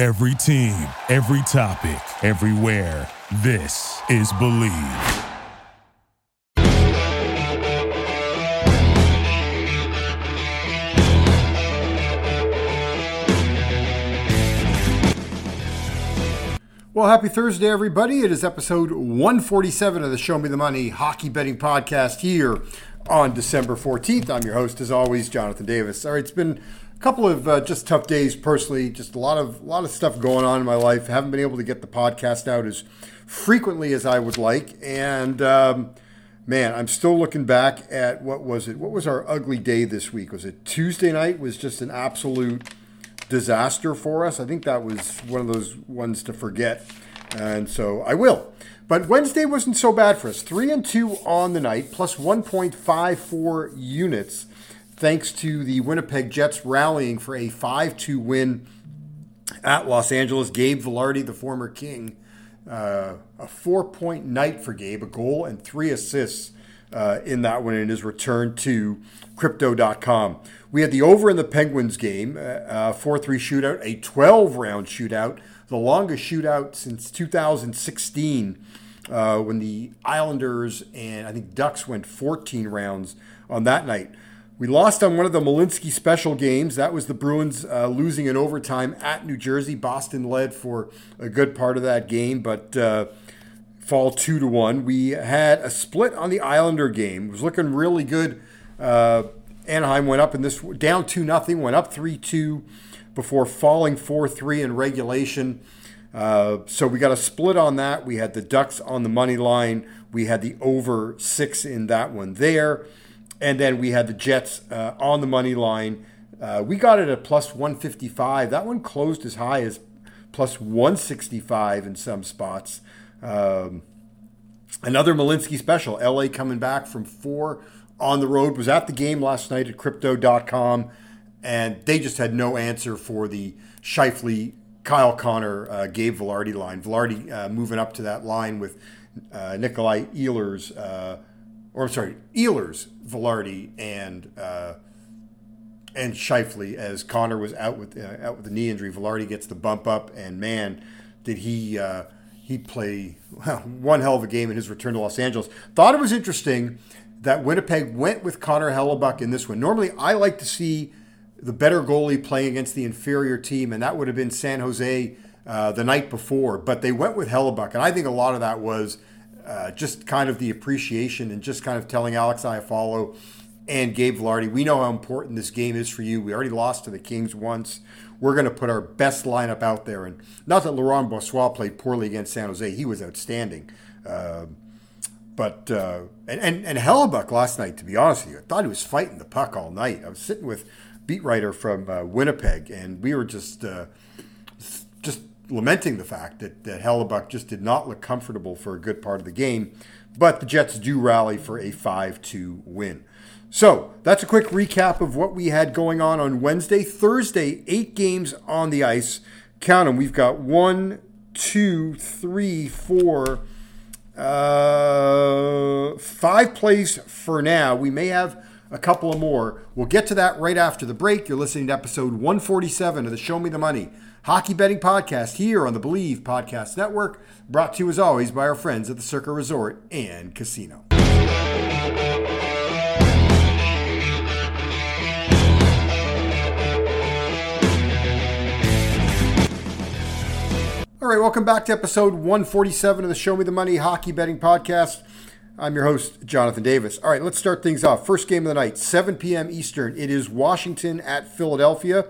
Every team, every topic, everywhere. This is Believe. Well, happy Thursday, everybody. It is episode 147 of the Show Me the Money Hockey Betting Podcast here on December 14th. I'm your host, as always, Jonathan Davis. All right, it's been couple of uh, just tough days personally, just a lot of a lot of stuff going on in my life. Haven't been able to get the podcast out as frequently as I would like. And um, man, I'm still looking back at what was it? What was our ugly day this week? Was it Tuesday night? Was just an absolute disaster for us. I think that was one of those ones to forget, and so I will. But Wednesday wasn't so bad for us. Three and two on the night, plus 1.54 units, thanks to the Winnipeg Jets rallying for a 5-2 win at Los Angeles. Gabe Vilardi, the former King, uh, a four-point night for Gabe, a goal and three assists uh, in that one in his return to Crypto.com. We had the over in the Penguins game, uh, 4 3 shootout, a 12 round shootout, the longest shootout since 2016 uh, when the Islanders and I think Ducks went 14 rounds on that night. We lost on one of the Malinsky special games. That was the Bruins uh, losing in overtime at New Jersey. Boston led for a good part of that game, but uh, fall two to one. We had a split on the Islander game. It was looking really good. Uh, Anaheim went up in this down two nothing, went up three two before falling four three in regulation. Uh, so we got a split on that. We had the Ducks on the money line. We had the over six in that one there, and then we had the Jets uh, on the money line. Uh, we got it at plus 155. That one closed as high as plus 165 in some spots. Um, another Malinsky special. LA coming back from four on the road. Was at the game last night at Crypto.com, and they just had no answer for the Scheifele, Kyle Connor, uh, Gabe Vilardi line. Vilardi uh, moving up to that line with uh, Nikolai Ehlers, uh, or I'm sorry, Ehlers, Vilardi, and uh, and Scheifele as Connor was out with uh, out with the knee injury. Vilardi gets the bump up, and man, did he he play well, one hell of a game in his return to Los Angeles. Thought it was interesting that Winnipeg went with Connor Hellebuyck in this one. Normally, I like to see the better goalie playing against the inferior team, and that would have been San Jose uh, the night before. But they went with Hellebuyck, and I think a lot of that was uh, just kind of the appreciation and just kind of telling Alex Iafallo and Gabe Vilardi, we know how important this game is for you. We already lost to the Kings once we're going to put our best lineup out there. And not that Laurent Brossoit played poorly against San Jose, he was outstanding. Uh, but uh, and, and and Hellebuyck last night, to be honest with you, I thought he was fighting the puck all night. I was sitting with beat writer from uh, Winnipeg, and we were just uh, lamenting the fact that that Hellebuyck just did not look comfortable for a good part of the game. But the Jets do rally for a five-two win. So that's a quick recap of what we had going on on Wednesday. Thursday, eight games on the ice. Count them. We've got one, two, three, four, uh, five plays for now. We may have a couple of more. We'll get to that right after the break. You're listening to episode 147 of the Show Me the Money Hockey Betting Podcast here on the Believe Podcast Network, brought to you as always by our friends at the Circa Resort and Casino. All right, welcome back to episode 147 of the Show Me the Money Hockey Betting Podcast. I'm your host, Jonathan Davis. All right, let's start things off. First game of the night, 7 p.m. Eastern. It is Washington at Philadelphia.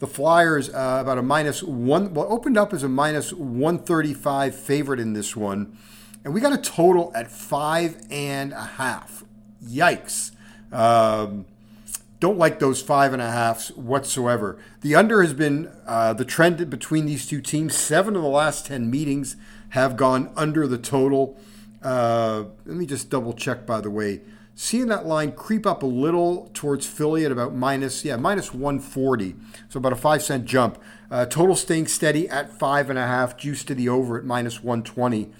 The Flyers, uh, about a minus one, well, opened up as a minus 135 favorite in this one. And we got a total at five and a half. Yikes. Um, don't like those five and a halfs whatsoever. The under has been uh, the trend between these two teams. Seven of the last 10 meetings have gone under the total. Uh, let me just double check, by the way. Seeing that line creep up a little towards Philly at about minus, yeah, minus 140. So about a five cent jump. Uh, total staying steady at five and a half, juice to the over at minus 120.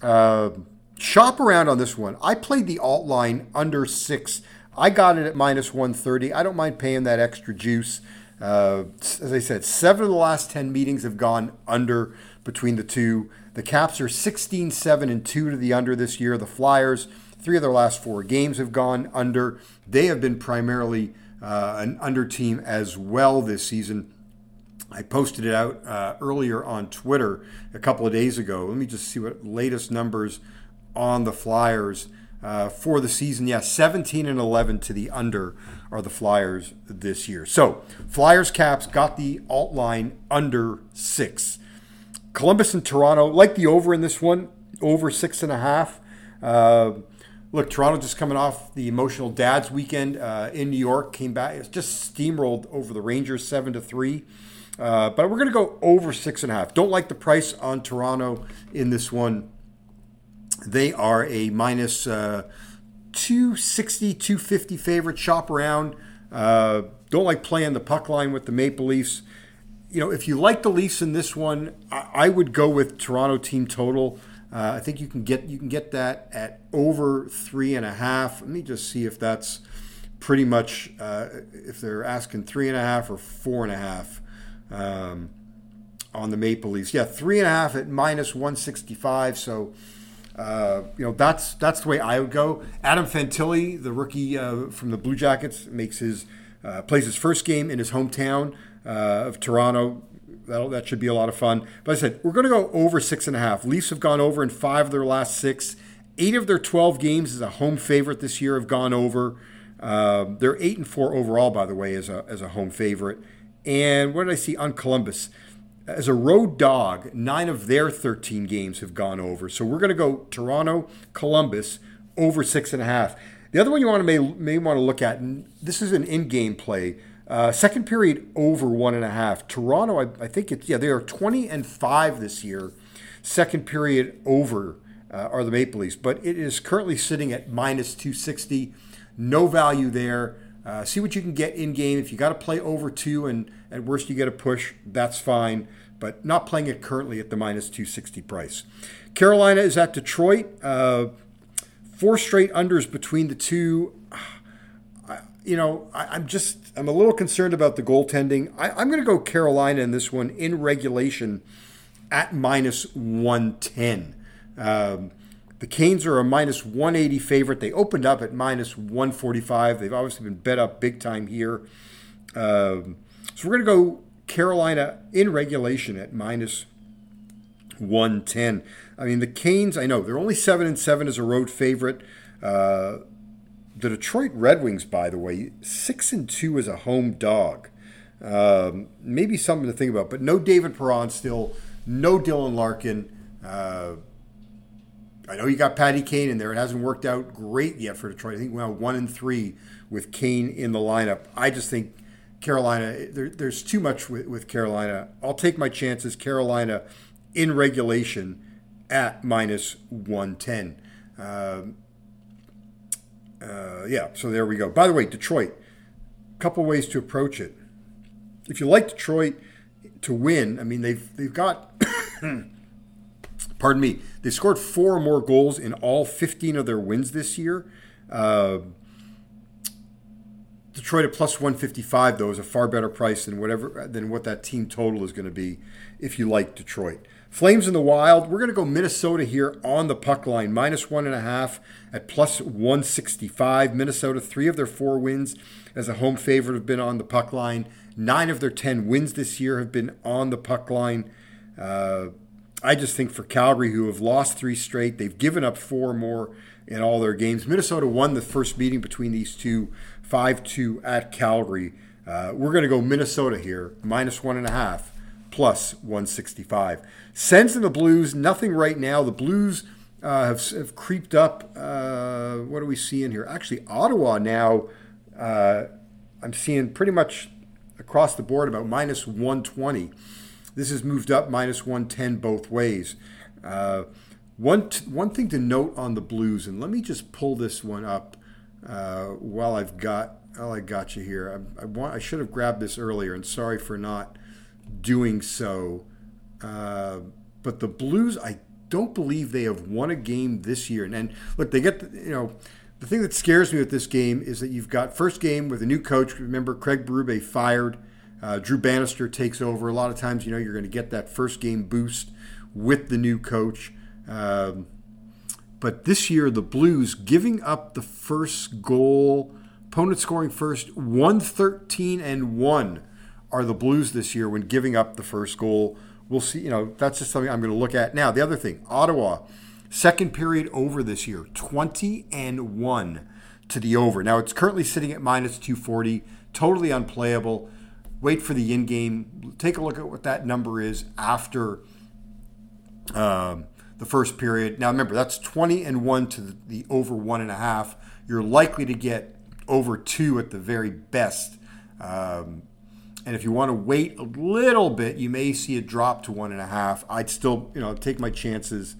Uh, shop around on this one. I played the alt line under six I got it at minus 130. I don't mind paying that extra juice. Uh, as I said, seven of the last 10 meetings have gone under between the two. The Caps are 16 7 and 2 to the under this year. The Flyers, three of their last four games have gone under. They have been primarily uh, an under team as well this season. I posted it out uh, earlier on Twitter a couple of days ago. Let me just see what latest numbers on the Flyers uh, for the season. Yeah, 17 and 11 to the under are the Flyers this year. So, Flyers Caps got the alt line under six. Columbus and Toronto, like the over in this one, over six and a half. Uh, look, Toronto just coming off the emotional dads weekend uh, in New York, came back, it's just steamrolled over the Rangers seven to three. Uh, but we're going to go over six and a half. Don't like the price on Toronto in this one. They are a minus, uh, 260, 250 favorite. Shop around. Uh, don't like playing the puck line with the Maple Leafs. You know, if you like the Leafs in this one, I, I would go with Toronto team total. Uh, I think you can get you can get that at over three and a half. Let me just see if that's pretty much uh, if they're asking three and a half or four and a half um, on the Maple Leafs. Yeah, three and a half at minus one sixty five. So uh, you know, that's that's the way I would go. Adam Fantilli, the rookie uh, from the Blue Jackets, makes his uh, plays his first game in his hometown uh, of Toronto. That'll, that should be a lot of fun. But I said we're going to go over six and a half. Leafs have gone over in five of their last six. Eight of their twelve games as a home favorite this year have gone over. Uh, they're eight and four overall, by the way, as a as a home favorite. And what did I see on Columbus? As a road dog, nine of their 13 games have gone over. So we're going to go Toronto, Columbus over six and a half. The other one you want to may, may want to look at, and this is an in-game play. Uh, second period over one and a half. Toronto, I, I, think it's yeah, they are 20 and five this year. Second period over uh, are the Maple Leafs, but it is currently sitting at minus 260. No value there. Uh, see what you can get in game. If you got to play over two and at worst you get a push, that's fine. But not playing it currently at the minus 260 price. Carolina is at Detroit. Uh, four straight unders between the two. you know, I, am just I'm a little concerned about the goaltending. I, I'm going to go Carolina in this one in regulation at minus 110. Um, the Canes are a minus 180 favorite. They opened up at minus 145. They've obviously been bet up big time here. Um, so we're going to go Carolina in regulation at minus 110. I mean, the Canes, I know, they're only 7 and 7 as a road favorite. Uh, the Detroit Red Wings, by the way, 6 and 2 as a home dog. Um, maybe something to think about, but no David Perron still, no Dylan Larkin. Uh, I know you got Patty Kane in there. It hasn't worked out great yet for Detroit. I think we're one and three with Kane in the lineup. I just think Carolina. There, there's too much with, with Carolina. I'll take my chances. Carolina in regulation at minus one ten. Um, uh, yeah, so there we go. By the way, Detroit. A couple ways to approach it. If you like Detroit to win, I mean they've they've got pardon me, they scored four more goals in all 15 of their wins this year. Uh, Detroit at plus 155 though is a far better price than whatever than what that team total is going to be if you like Detroit. Flames in the Wild. We're going to go Minnesota here on the puck line, minus one and a half at plus 165. Minnesota, three of their four wins as a home favorite have been on the puck line. Nine of their 10 wins this year have been on the puck line. Uh, I just think for Calgary, who have lost three straight, they've given up four more in all their games. Minnesota won the first meeting between these two, 5 2 at Calgary. Uh, we're going to go Minnesota here, minus one and a half, plus 165. Sens and the Blues, nothing right now. The Blues uh, have, have creeped up. Uh, what do we see in here? Actually, Ottawa now, uh, I'm seeing pretty much across the board about minus 120. This has moved up minus 110 both ways. Uh, one, t- one thing to note on the Blues, and let me just pull this one up uh, while I've got while I got you here. I, I, want I should have grabbed this earlier, and sorry for not doing so. Uh, but the Blues, I don't believe they have won a game this year. And, and look, they get the, you know the thing that scares me with this game is that you've got first game with a new coach. Remember, Craig Berube fired. Uh, Drew Bannister takes over. A lot of times, you know, you're going to get that first game boost with the new coach. Um, but this year, the Blues giving up the first goal, opponent scoring first, 113 and 1 are the Blues this year when giving up the first goal. We'll see, you know, that's just something I'm going to look at. Now, the other thing, Ottawa, second period over this year, 20 and 1 to the over. Now, it's currently sitting at minus 240, totally unplayable wait for the in game. Take a look at what that number is after um, the first period. Now, remember, that's 20 and 1 to the over one and a half. You're likely to get over two at the very best. Um, and if you want to wait a little bit, you may see it drop to one and a half. I'd still, you know, take my chances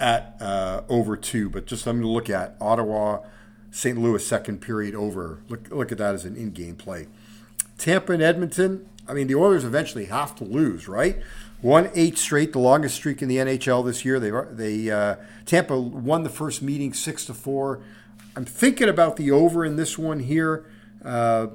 at uh, over two, but just I'm going to look at Ottawa, St. Louis second period over. Look, look at that as an in-game play. Tampa and Edmonton, I mean, the Oilers eventually have to lose, right? Won eight straight, the longest streak in the NHL this year. They they uh, Tampa won the first meeting six to four. I'm thinking about the over in this one here. Uh,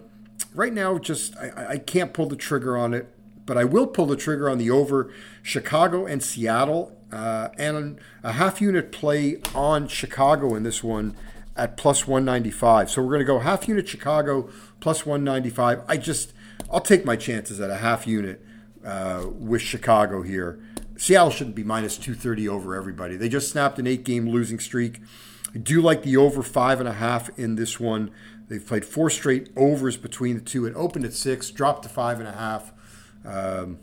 right now, just I, I can't pull the trigger on it, but I will pull the trigger on the over Chicago and Seattle, uh, and a half unit play on Chicago in this one at plus 195. So we're going to go half unit Chicago plus 195. I just, I'll take my chances at a half unit uh, with Chicago here. Seattle shouldn't be minus 230 over everybody. They just snapped an eight game losing streak. I do like the over five and a half in this one. They've played four straight overs between the two. It opened at six, dropped to five and a half. Um,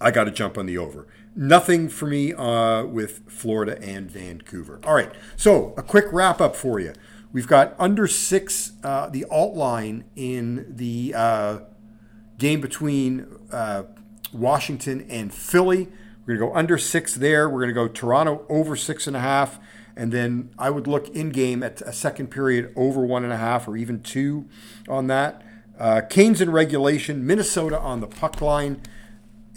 I got to jump on the over. Nothing for me uh, with Florida and Vancouver. All right, so a quick wrap up for you. We've got under six, uh, the alt line in the uh, game between uh, Washington and Philly. We're going to go under six there. We're going to go Toronto over six and a half. And then I would look in game at a second period over one and a half or even two on that. Uh, Canes in regulation, Minnesota on the puck line,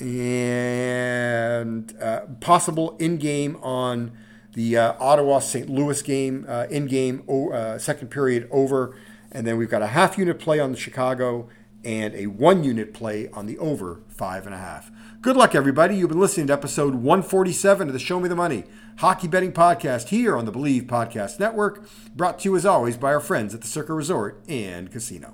and uh, possible in game on the uh, Ottawa St. Louis game uh, in game uh, second period over, and then we've got a half unit play on the Chicago and a one unit play on the over five and a half. Good luck, everybody. You've been listening to episode 147 of the Show Me the Money Hockey Betting Podcast here on the Believe Podcast Network, brought to you as always by our friends at the Circa Resort and Casino.